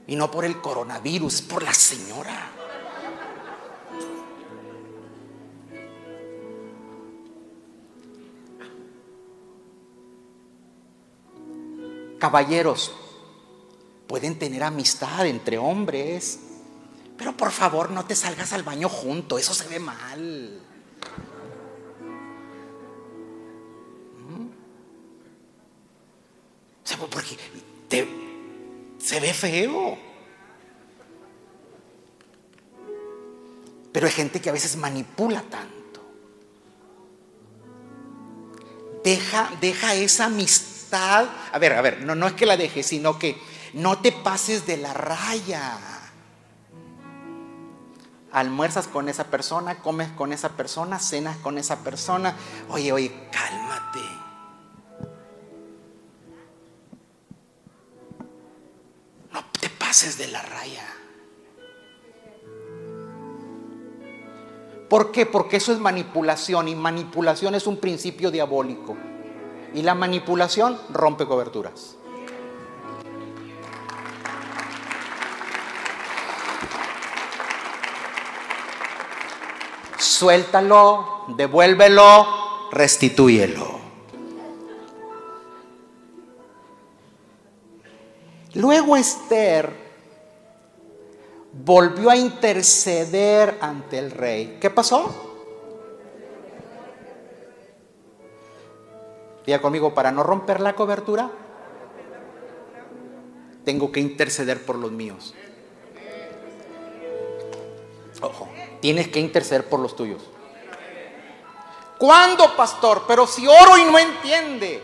Y no por el coronavirus, por la señora. Caballeros, pueden tener amistad entre hombres, pero por favor no te salgas al baño junto, eso se ve mal. Feo. Pero hay gente que a veces manipula tanto. Deja, deja esa amistad. A ver, a ver, no, no es que la dejes, sino que no te pases de la raya. Almuerzas con esa persona, comes con esa persona, cenas con esa persona. Oye, oye, cálmate. ¿Por qué? Porque eso es manipulación y manipulación es un principio diabólico. Y la manipulación rompe coberturas. Suéltalo, devuélvelo, restitúyelo. Luego Esther volvió a interceder ante el rey. ¿Qué pasó? Diga conmigo, para no romper la cobertura, tengo que interceder por los míos. Ojo, tienes que interceder por los tuyos. ¿Cuándo, pastor? Pero si oro y no entiende.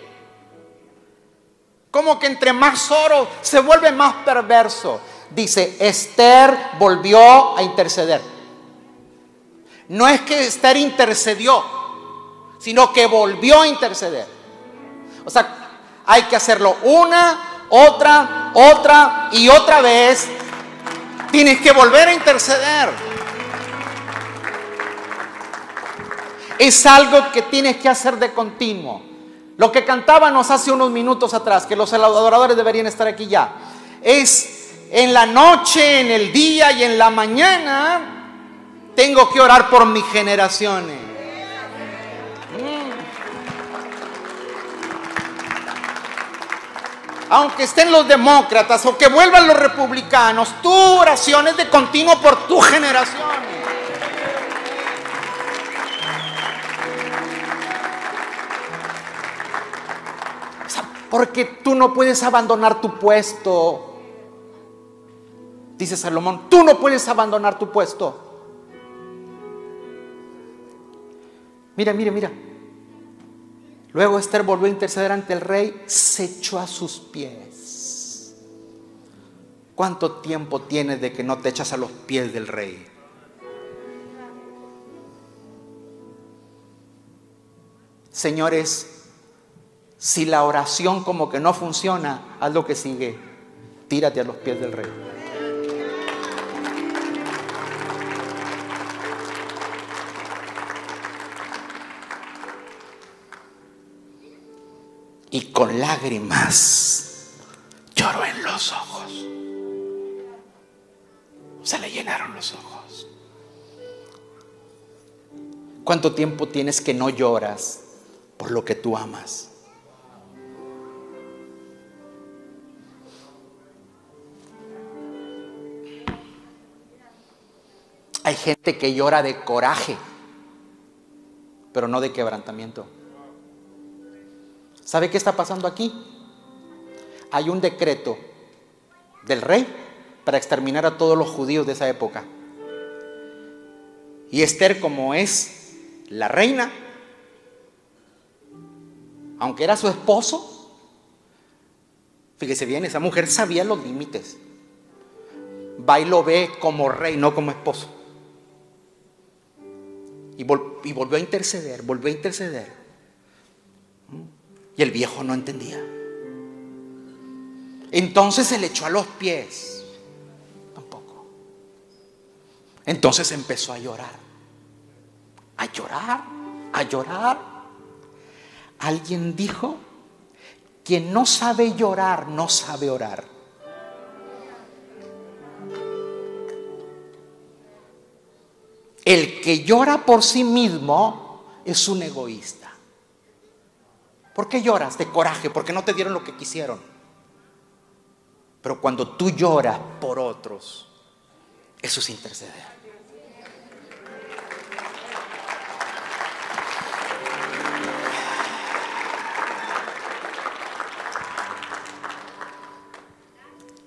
Como que entre más oro se vuelve más perverso. Dice, Esther volvió a interceder. No es que Esther intercedió, sino que volvió a interceder. O sea, hay que hacerlo una, otra, otra y otra vez. Tienes que volver a interceder. Es algo que tienes que hacer de continuo. Lo que cantábamos hace unos minutos atrás, que los adoradores deberían estar aquí ya, es en la noche, en el día y en la mañana, tengo que orar por mis generaciones. aunque estén los demócratas o que vuelvan los republicanos, tu oración es de continuo por tu generación. Porque tú no puedes abandonar tu puesto. Dice Salomón, tú no puedes abandonar tu puesto. Mira, mira, mira. Luego Esther volvió a interceder ante el rey, se echó a sus pies. ¿Cuánto tiempo tienes de que no te echas a los pies del rey? Señores, si la oración como que no funciona, haz lo que sigue. Tírate a los pies del rey. Y con lágrimas lloró en los ojos. Se le llenaron los ojos. ¿Cuánto tiempo tienes que no lloras por lo que tú amas? Hay gente que llora de coraje, pero no de quebrantamiento. ¿Sabe qué está pasando aquí? Hay un decreto del rey para exterminar a todos los judíos de esa época. Y Esther, como es la reina, aunque era su esposo, fíjese bien, esa mujer sabía los límites. Va y lo ve como rey, no como esposo. Y, y volvió a interceder, volvió a interceder. Y el viejo no entendía. Entonces se le echó a los pies. Tampoco. Entonces empezó a llorar. A llorar, a llorar. Alguien dijo, quien no sabe llorar, no sabe orar. El que llora por sí mismo es un egoísta. ¿Por qué lloras de coraje? Porque no te dieron lo que quisieron. Pero cuando tú lloras por otros, eso es interceder.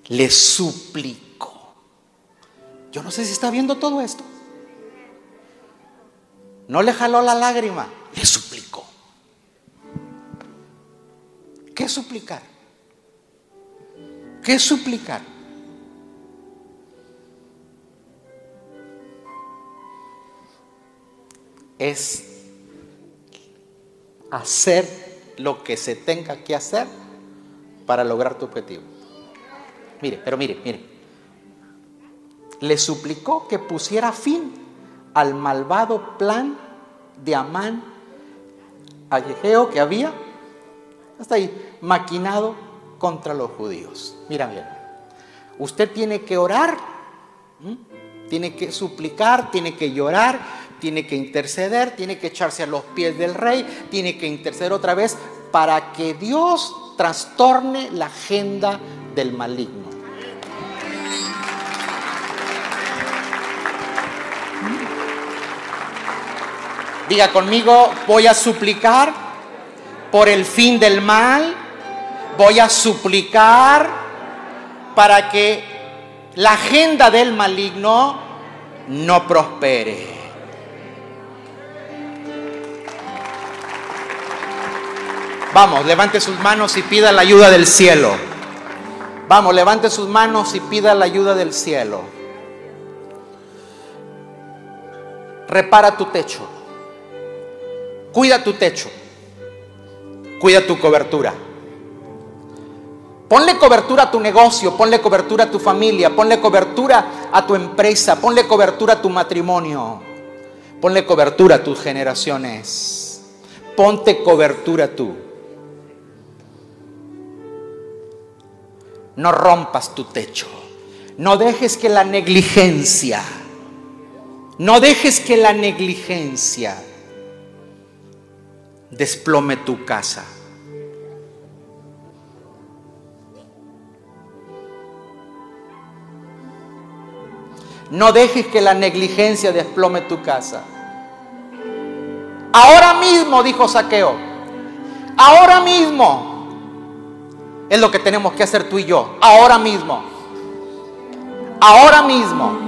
Le suplico. Yo no sé si está viendo todo esto. No le jaló la lágrima, le suplicó. ¿Qué suplicar? ¿Qué suplicar? Es hacer lo que se tenga que hacer para lograr tu objetivo. Mire, pero mire, mire. Le suplicó que pusiera fin al malvado plan de Amán Ayegeo que había hasta ahí, maquinado contra los judíos. Mira bien, usted tiene que orar, tiene que suplicar, tiene que llorar, tiene que interceder, tiene que echarse a los pies del rey, tiene que interceder otra vez para que Dios trastorne la agenda del maligno. Diga conmigo, voy a suplicar por el fin del mal, voy a suplicar para que la agenda del maligno no prospere. Vamos, levante sus manos y pida la ayuda del cielo. Vamos, levante sus manos y pida la ayuda del cielo. Repara tu techo. Cuida tu techo. Cuida tu cobertura. Ponle cobertura a tu negocio, ponle cobertura a tu familia, ponle cobertura a tu empresa, ponle cobertura a tu matrimonio. Ponle cobertura a tus generaciones. Ponte cobertura tú. No rompas tu techo. No dejes que la negligencia, no dejes que la negligencia desplome tu casa. No dejes que la negligencia desplome tu casa. Ahora mismo, dijo Saqueo, ahora mismo es lo que tenemos que hacer tú y yo, ahora mismo. Ahora mismo.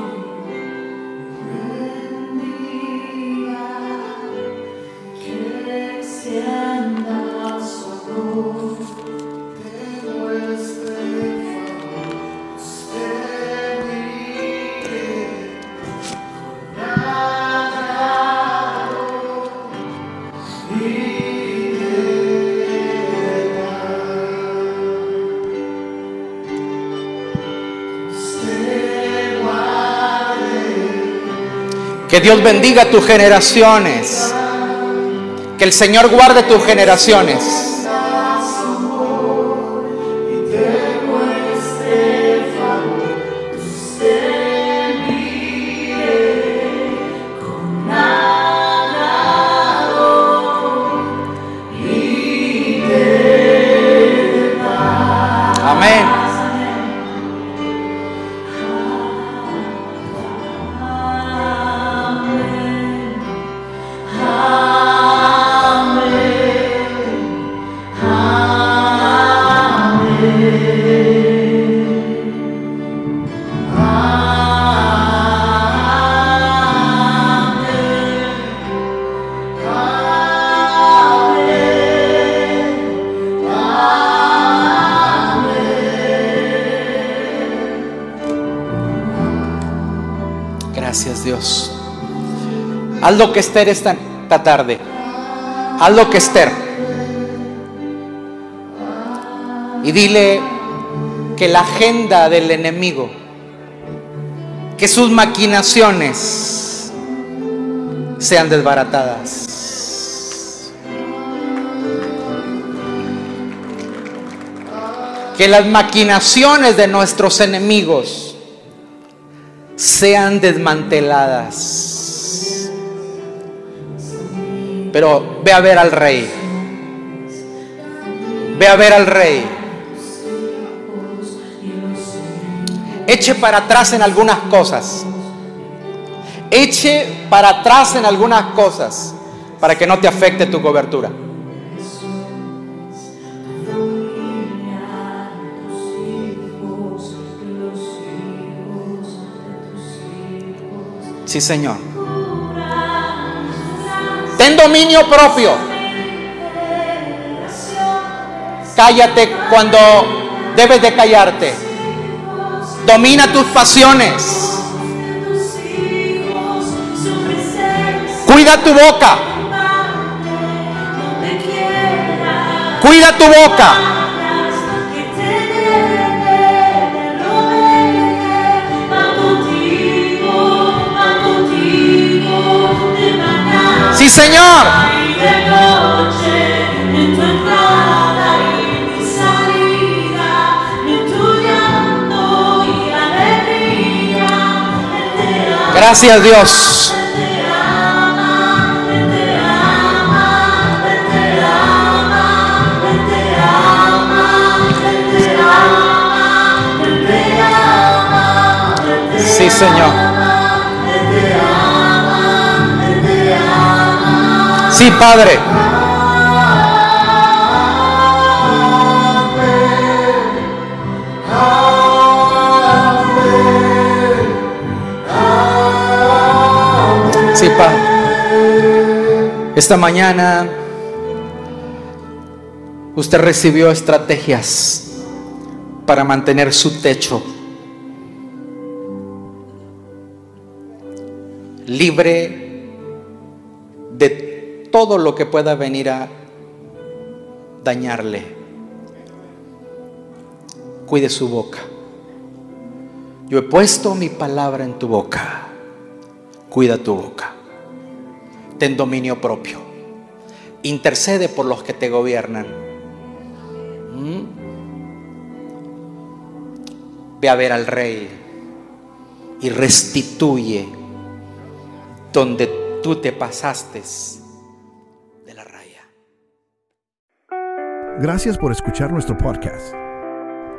Que Dios bendiga tus generaciones. Que el Señor guarde tus generaciones. Haz lo que Esther esta, tarde. Haz lo que Esther. Y dile que la agenda del enemigo, que sus maquinaciones sean desbaratadas. Que las maquinaciones de nuestros enemigos sean desmanteladas. Pero ve a ver al rey. Ve a ver al rey. Eche para atrás en algunas cosas. Eche para atrás en algunas cosas para que no te afecte tu cobertura. Sí, Señor. Ten dominio propio. Cállate cuando debes de callarte. Domina tus pasiones. Cuida tu boca. Cuida tu boca. Sí, Señor. Gracias Dios. Sí, Señor. Sí, Padre. Sí, Padre. Esta mañana usted recibió estrategias para mantener su techo libre de todo lo que pueda venir a dañarle. Cuide su boca. Yo he puesto mi palabra en tu boca. Cuida tu boca. ten dominio propio. Intercede por los que te gobiernan. ¿Mm? Ve a ver al rey y restituye donde tú te pasaste Gracias por escuchar nuestro podcast.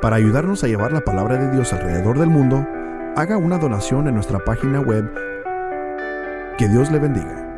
Para ayudarnos a llevar la palabra de Dios alrededor del mundo, haga una donación en nuestra página web. Que Dios le bendiga.